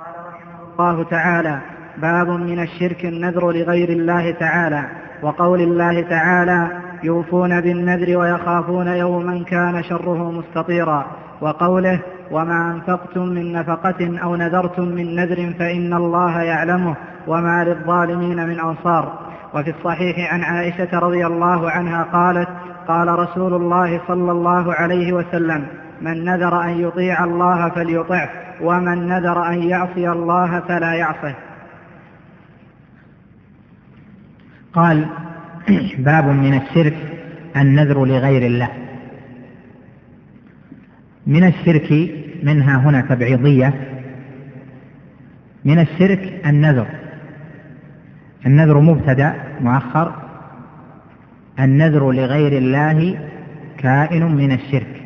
قال الله تعالى باب من الشرك النذر لغير الله تعالى وقول الله تعالى يوفون بالنذر ويخافون يوما كان شره مستطيرا وقوله وما أنفقتم من نفقة أو نذرتم من نذر فإن الله يعلمه وما للظالمين من أنصار. وفي الصحيح عن عائشة رضي الله عنها قالت قال رسول الله صلى الله عليه وسلم من نذر أن يطيع الله فليطعه. ومن نذر أن يعصي الله فلا يعصه. قال باب من الشرك النذر لغير الله. من الشرك منها هنا تبعيضية. من الشرك النذر. النذر مبتدأ مؤخر. النذر لغير الله كائن من الشرك.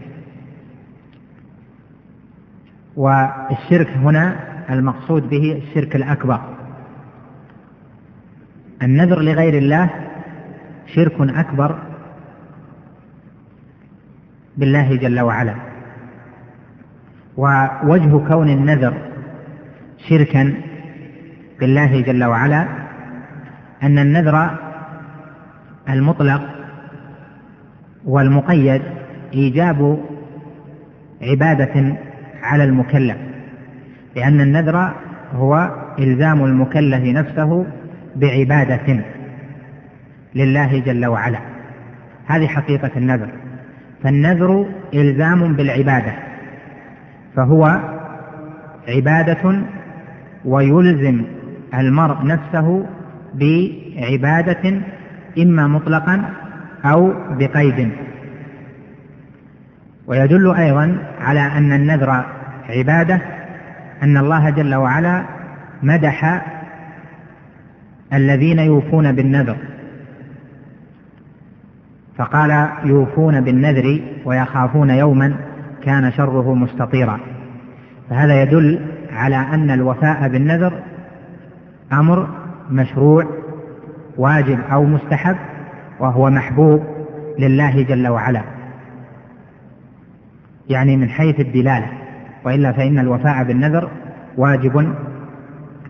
والشرك هنا المقصود به الشرك الأكبر. النذر لغير الله شرك أكبر بالله جل وعلا. ووجه كون النذر شركا بالله جل وعلا أن النذر المطلق والمقيد إيجاب عبادة على المكلف لأن النذر هو إلزام المكلف نفسه بعبادة لله جل وعلا. هذه حقيقة النذر. فالنذر إلزام بالعبادة فهو عبادة ويلزم المرء نفسه بعبادة إما مطلقا أو بقيد. ويدل أيضا على أن النذر عبادة أن الله جل وعلا مدح الذين يوفون بالنذر. فقال يوفون بالنذر ويخافون يوما كان شره مستطيرا. فهذا يدل على أن الوفاء بالنذر أمر مشروع واجب أو مستحب وهو محبوب لله جل وعلا. يعني من حيث الدلالة. وإلا فإن الوفاء بالنذر واجب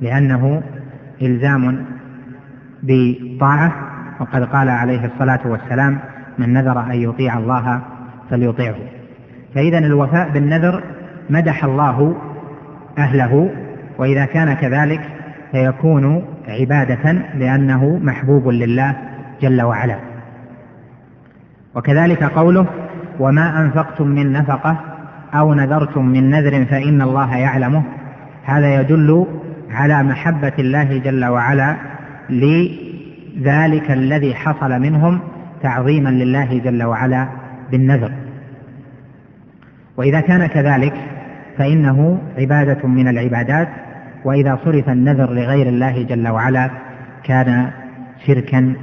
لأنه إلزام بطاعة وقد قال عليه الصلاة والسلام من نذر أن يطيع الله فليطيعه. فإذا الوفاء بالنذر مدح الله أهله وإذا كان كذلك فيكون عبادة لأنه محبوب لله جل وعلا. وكذلك قوله وما أنفقتم من نفقة أو نذرتم من نذر فإن الله يعلمه هذا يدل على محبة الله جل وعلا لذلك الذي حصل منهم تعظيما لله جل وعلا بالنذر. وإذا كان كذلك فإنه عبادة من العبادات وإذا صرف النذر لغير الله جل وعلا كان شركا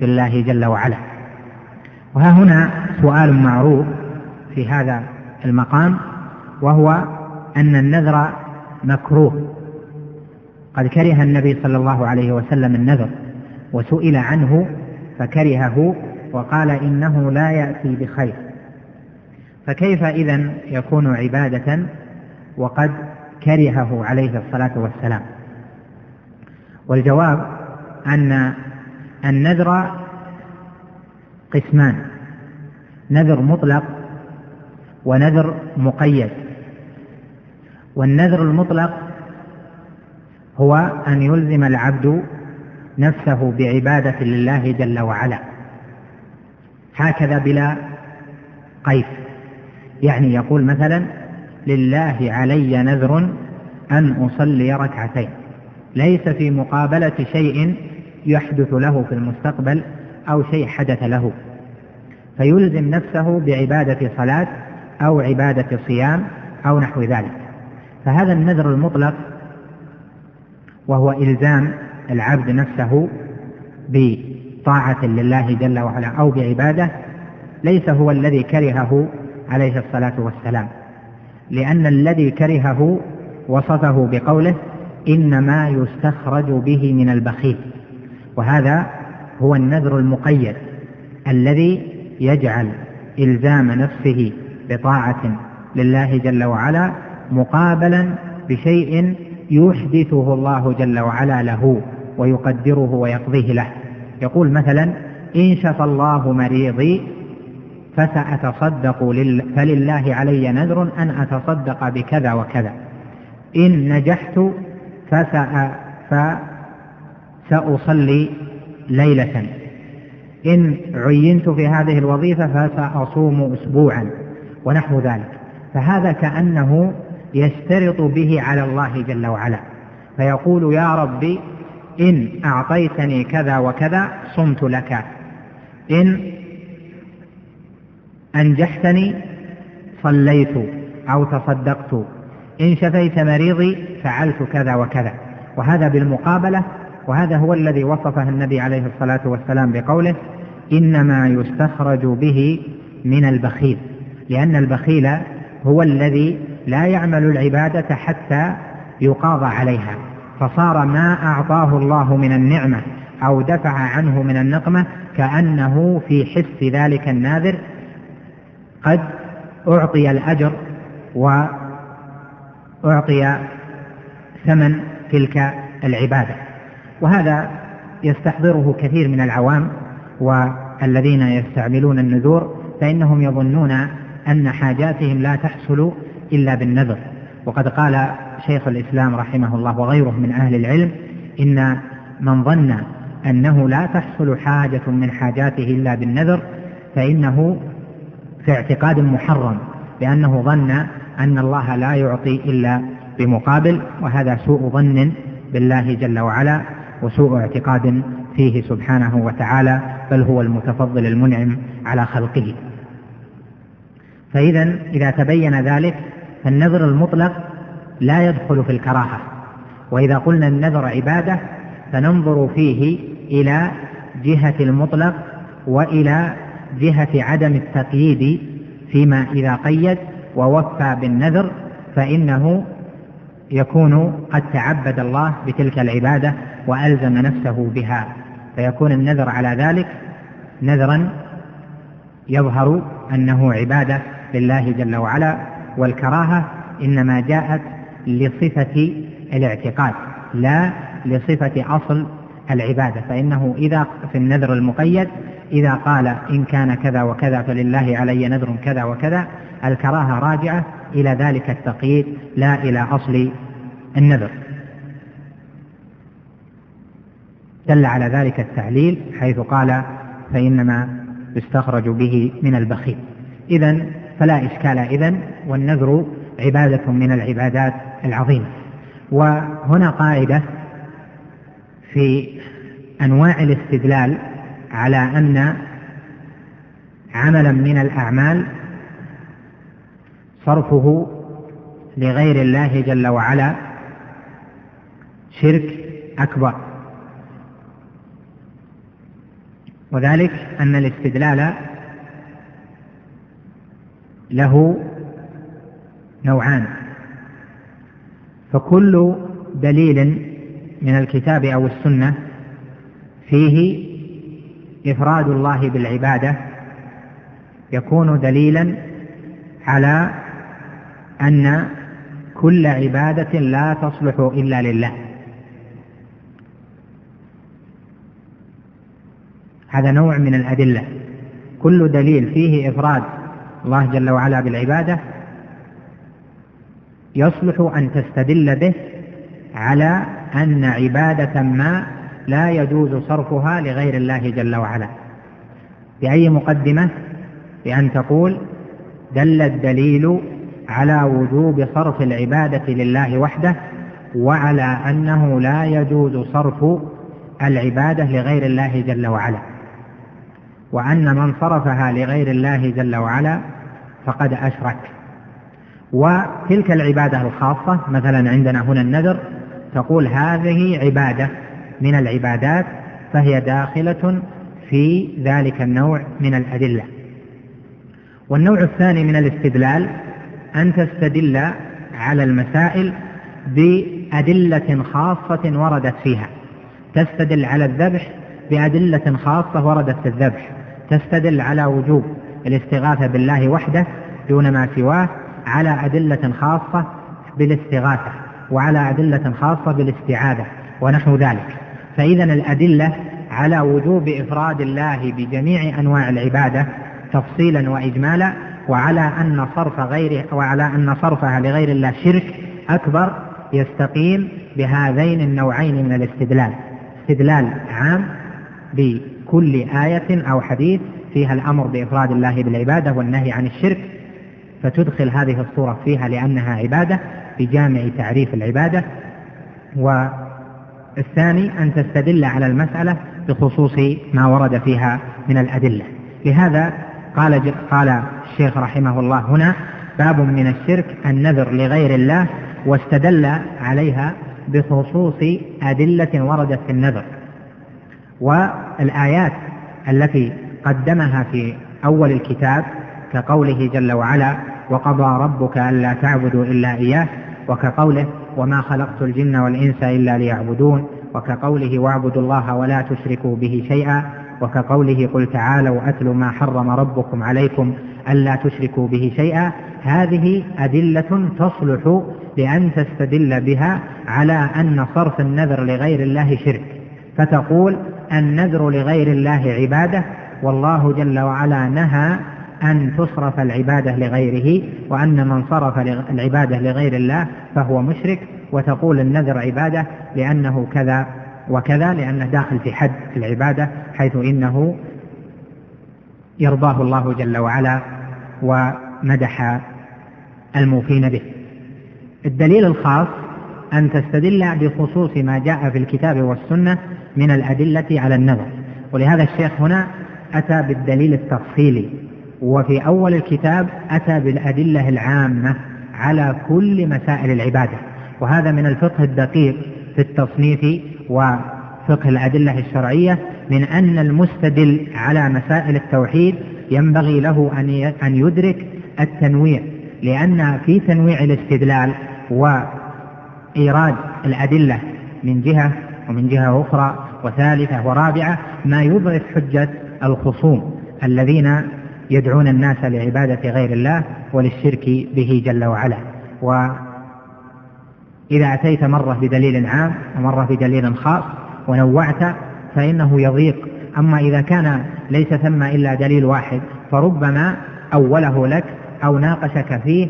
بالله جل وعلا. وها هنا سؤال معروف في هذا المقام وهو أن النذر مكروه. قد كره النبي صلى الله عليه وسلم النذر وسئل عنه فكرهه وقال إنه لا يأتي بخير. فكيف إذا يكون عبادة وقد كرهه عليه الصلاة والسلام؟ والجواب أن النذر قسمان نذر مطلق ونذر مقيد. والنذر المطلق هو أن يلزم العبد نفسه بعبادة لله جل وعلا. هكذا بلا قيد يعني يقول مثلا لله علي نذر أن أصلي ركعتين. ليس في مقابلة شيء يحدث له في المستقبل أو شيء حدث له. فيلزم نفسه بعبادة صلاة أو عبادة صيام أو نحو ذلك. فهذا النذر المطلق وهو إلزام العبد نفسه بطاعة لله جل وعلا أو بعبادة ليس هو الذي كرهه عليه الصلاة والسلام. لأن الذي كرهه وصفه بقوله إنما يستخرج به من البخيل. وهذا هو النذر المقيد الذي يجعل إلزام نفسه بطاعة لله جل وعلا مقابلا بشيء يحدثه الله جل وعلا له ويقدره ويقضيه له. يقول مثلا إن شفى الله مريضي فسأتصدق لل... فلله علي نذر أن أتصدق بكذا وكذا. إن نجحت فسأ... فسأصلي ليلة. إن عينت في هذه الوظيفة فسأصوم أسبوعا. ونحو ذلك. فهذا كأنه يشترط به على الله جل وعلا. فيقول يا ربي إن أعطيتني كذا وكذا صمت لك. إن أنجحتني صليت أو تصدقت. إن شفيت مريضي فعلت كذا وكذا. وهذا بالمقابلة وهذا هو الذي وصفه النبي عليه الصلاة والسلام بقوله إنما يستخرج به من البخيل. لأن البخيل هو الذي لا يعمل العبادة حتى يقاضى عليها فصار ما أعطاه الله من النعمة أو دفع عنه من النقمة كأنه في حس ذلك الناذر قد أعطي الأجر وأعطي ثمن تلك العبادة. وهذا يستحضره كثير من العوام والذين يستعملون النذور فإنهم يظنون أن حاجاتهم لا تحصل إلا بالنذر. وقد قال شيخ الإسلام رحمه الله وغيره من أهل العلم إن من ظن أنه لا تحصل حاجة من حاجاته إلا بالنذر فإنه في اعتقاد محرم لأنه ظن أن الله لا يعطي إلا بمقابل وهذا سوء ظن بالله جل وعلا وسوء اعتقاد فيه سبحانه وتعالى بل هو المتفضل المنعم على خلقه. فإذا إذا تبين ذلك فالنذر المطلق لا يدخل في الكراهة. وإذا قلنا النذر عبادة فننظر فيه إلى جهة المطلق وإلى جهة عدم التقييد فيما إذا قيد ووفى بالنذر فإنه يكون قد تعبد الله بتلك العبادة وألزم نفسه بها. فيكون النذر على ذلك نذرا يظهر أنه عبادة لله جل وعلا والكراهة إنما جاءت لصفة الاعتقاد لا لصفة أصل العبادة. فإنه إذا في النذر المقيد إذا قال إن كان كذا وكذا فلله علي نذر كذا وكذا الكراهة راجعة إلى ذلك التقييد لا إلى أصل النذر. دل على ذلك التعليل حيث قال فإنما يستخرج به من البخيل. إذا فلا إشكال إذن والنذر عبادة من العبادات العظيمة. وهنا قاعدة في أنواع الاستدلال على أن عملا من الأعمال صرفه لغير الله جل وعلا شرك أكبر. وذلك أن الاستدلال له نوعان. فكل دليل من الكتاب أو السنة فيه إفراد الله بالعبادة يكون دليلا على أن كل عبادة لا تصلح إلا لله. هذا نوع من الأدلة. كل دليل فيه إفراد الله جل وعلا بالعبادة يصلح أن تستدل به على أن عبادة ما لا يجوز صرفها لغير الله جل وعلا. بأي مقدمة؟ بأن تقول دل الدليل على وجوب صرف العبادة لله وحده وعلى أنه لا يجوز صرف العبادة لغير الله جل وعلا. وأن من صرفها لغير الله جل وعلا فقد أشرك. وتلك العبادة الخاصة مثلا عندنا هنا النذر تقول هذه عبادة من العبادات فهي داخلة في ذلك النوع من الأدلة. والنوع الثاني من الاستدلال أن تستدل على المسائل بأدلة خاصة وردت فيها. تستدل على الذبح بأدلة خاصة وردت في الذبح. تستدل على وجوب. الاستغاثة بالله وحده دون ما سواه على أدلة خاصة بالاستغاثة وعلى أدلة خاصة بالاستعاذة ونحو ذلك. فإذا الأدلة على وجوب إفراد الله بجميع أنواع العبادة تفصيلا وإجمالا وعلى أن صرف غيره وعلى أن صرفها لغير الله شرك أكبر يستقيم بهذين النوعين من الاستدلال. استدلال عام بكل آية أو حديث فيها الأمر بإفراد الله بالعبادة والنهي عن الشرك فتدخل هذه الصورة فيها لأنها عبادة بجامع تعريف العبادة. والثاني أن تستدل على المسألة بخصوص ما ورد فيها من الأدلة. لهذا قال قال الشيخ رحمه الله هنا باب من الشرك النذر لغير الله واستدل عليها بخصوص أدلة وردت في النذر. والآيات التي قدمها في أول الكتاب كقوله جل وعلا وقضى ربك ألا تعبدوا إلا إياه وكقوله وما خلقت الجن والإنس إلا ليعبدون وكقوله واعبدوا الله ولا تشركوا به شيئا وكقوله قل تعالوا أتل ما حرم ربكم عليكم ألا تشركوا به شيئا. هذه أدلة تصلح لأن تستدل بها على أن صرف النذر لغير الله شرك فتقول النذر لغير الله عبادة والله جل وعلا نهى أن تصرف العبادة لغيره وأن من صرف العبادة لغير الله فهو مشرك وتقول النذر عبادة لأنه كذا وكذا لأنه داخل في حد العبادة حيث إنه يرضاه الله جل وعلا ومدح الموفين به. الدليل الخاص أن تستدل بخصوص ما جاء في الكتاب والسنة من الأدلة على النذر. ولهذا الشيخ هنا أتى بالدليل التفصيلي وفي أول الكتاب أتى بالأدلة العامة على كل مسائل العبادة وهذا من الفقه الدقيق في التصنيف وفقه الأدلة الشرعية من أن المستدل على مسائل التوحيد ينبغي له أن يدرك التنويع لأن في تنويع الاستدلال وإيراد الأدلة من جهة ومن جهة أخرى وثالثة ورابعة ما يضعف حجة الخصوم الذين يدعون الناس لعبادة غير الله وللشرك به جل وعلا. وإذا أتيت مرة بدليل عام ومرة بدليل خاص ونوعت فإنه يضيق. أما إذا كان ليس ثم إلا دليل واحد فربما أوله لك أو ناقشك فيه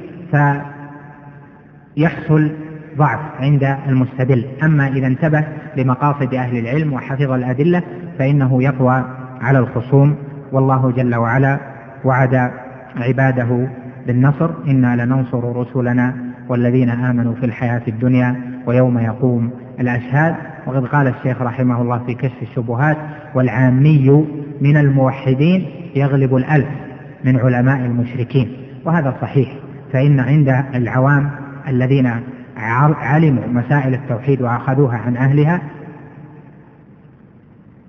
فيحصل ضعف عند المستدل. أما إذا انتبه لمقاصد أهل العلم وحفظ الأدلة فإنه يقوى على الخصوم والله جل وعلا وعد عباده بالنصر إنا لننصر رسلنا والذين آمنوا في الحياة الدنيا ويوم يقوم الأشهاد. وقد قال الشيخ رحمه الله في كشف الشبهات والعامي من الموحدين يغلب الألف من علماء المشركين. وهذا صحيح فإن عند العوام الذين علموا مسائل التوحيد وأخذوها عن أهلها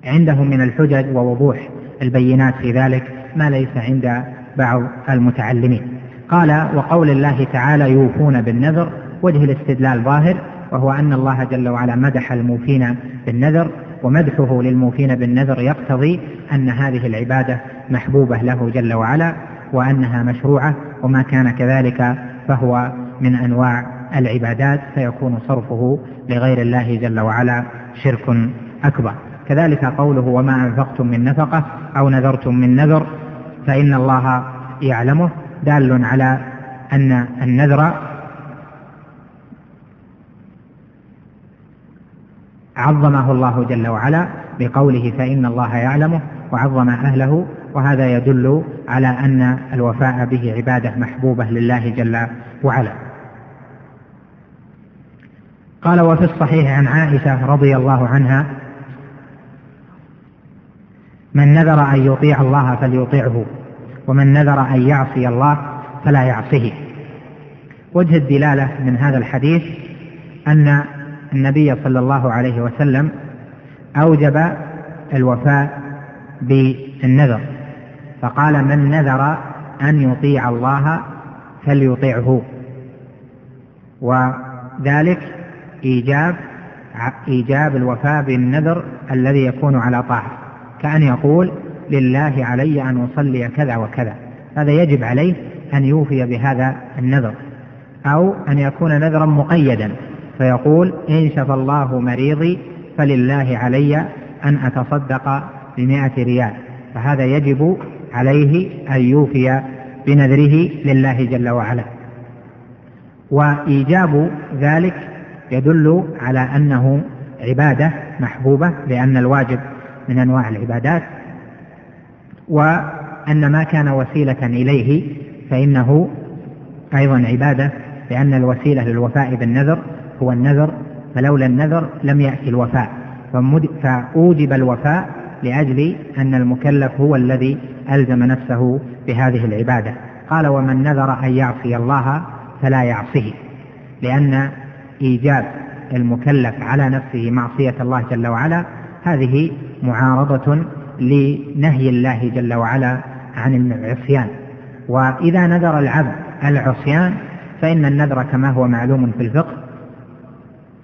عندهم من الحجج ووضوح البينات في ذلك ما ليس عند بعض المتعلمين. قال وقول الله تعالى يوفون بالنذر وجه الاستدلال ظاهر وهو أن الله جل وعلا مدح الموفين بالنذر ومدحه للموفين بالنذر يقتضي أن هذه العبادة محبوبة له جل وعلا وأنها مشروعة وما كان كذلك فهو من أنواع العبادات فيكون صرفه لغير الله جل وعلا شرك أكبر. كذلك قوله وما أنفقتم من نفقة أو نذرتم من نذر فإن الله يعلمه دال على أن النذر عظمه الله جل وعلا بقوله فإن الله يعلمه وعظم أهله وهذا يدل على أن الوفاء به عبادة محبوبة لله جل وعلا. قال وفي الصحيح عن عائشة رضي الله عنها من نذر أن يطيع الله فليطيعه ومن نذر أن يعصي الله فلا يعصيه. وجه الدلالة من هذا الحديث أن النبي صلى الله عليه وسلم أوجب الوفاء بالنذر فقال من نذر أن يطيع الله فليطيعه. وذلك إيجاب إيجاب الوفاء بالنذر الذي يكون على طاعة كأن يقول لله علي أن أصلي كذا وكذا. هذا يجب عليه أن يوفي بهذا النذر أو أن يكون نذرا مقيدا فيقول إن شفى الله مريضي فلله علي أن أتصدق بمائة ريال. فهذا يجب عليه أن يوفي بنذره لله جل وعلا. وإيجاب ذلك يدل على أنه عبادة محبوبة لأن الواجب من أنواع العبادات وأن ما كان وسيلة إليه فإنه أيضا عبادة لأن الوسيلة للوفاء بالنذر هو النذر فلولا النذر لم يأتي الوفاء. فأوجب الوفاء لأجل أن المكلف هو الذي ألزم نفسه بهذه العبادة. قال ومن نذر أن يعصي الله فلا يعصه لأن إيجاب المكلف على نفسه معصية الله جل وعلا هذه معارضة لنهي الله جل وعلا عن العصيان. وإذا نذر العبد العصيان فإن النذر كما هو معلوم في الفقه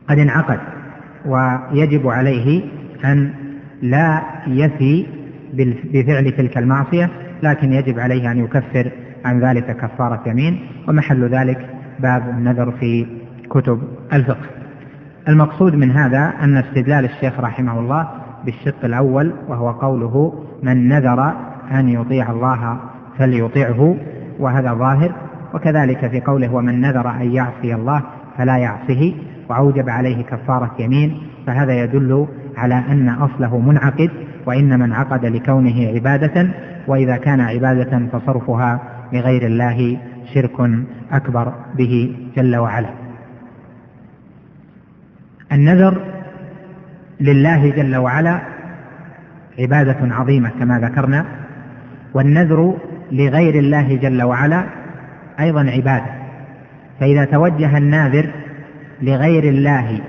قد انعقد ويجب عليه أن لا يفي بفعل تلك المعصية لكن يجب عليه أن يكفر عن ذلك كفارة يمين. ومحل ذلك باب النذر في كتب الفقه. المقصود من هذا أن استدلال الشيخ رحمه الله بالشق الأول وهو قوله من نذر أن يطيع الله فليطيعه وهذا ظاهر. وكذلك في قوله ومن نذر أن يعصي الله فلا يعصه وأوجب عليه كفارة يمين فهذا يدل على أن أصله منعقد وإنما انعقد لكونه عبادة وإذا كان عبادة فصرفها لغير الله شرك أكبر به جل وعلا. النذر لله جل وعلا عبادة عظيمة كما ذكرنا والنذر لغير الله جل وعلا أيضا عبادة. فإذا توجه الناذر لغير الله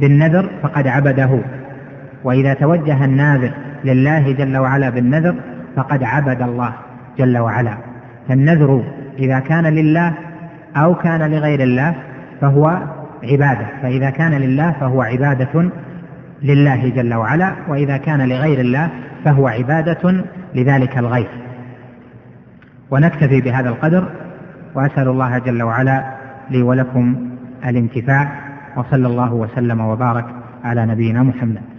بالنذر فقد عبده وإذا توجه الناذر لله جل وعلا بالنذر فقد عبد الله جل وعلا. فالنذر إذا كان لله أو كان لغير الله فهو عبادة فإذا كان لله فهو عبادة لله جل وعلا وإذا كان لغير الله فهو عبادة لذلك الغير ونكتفي بهذا القدر وأسأل الله جل وعلا لي ولكم الانتفاع وصلى الله وسلم وبارك على نبينا محمد.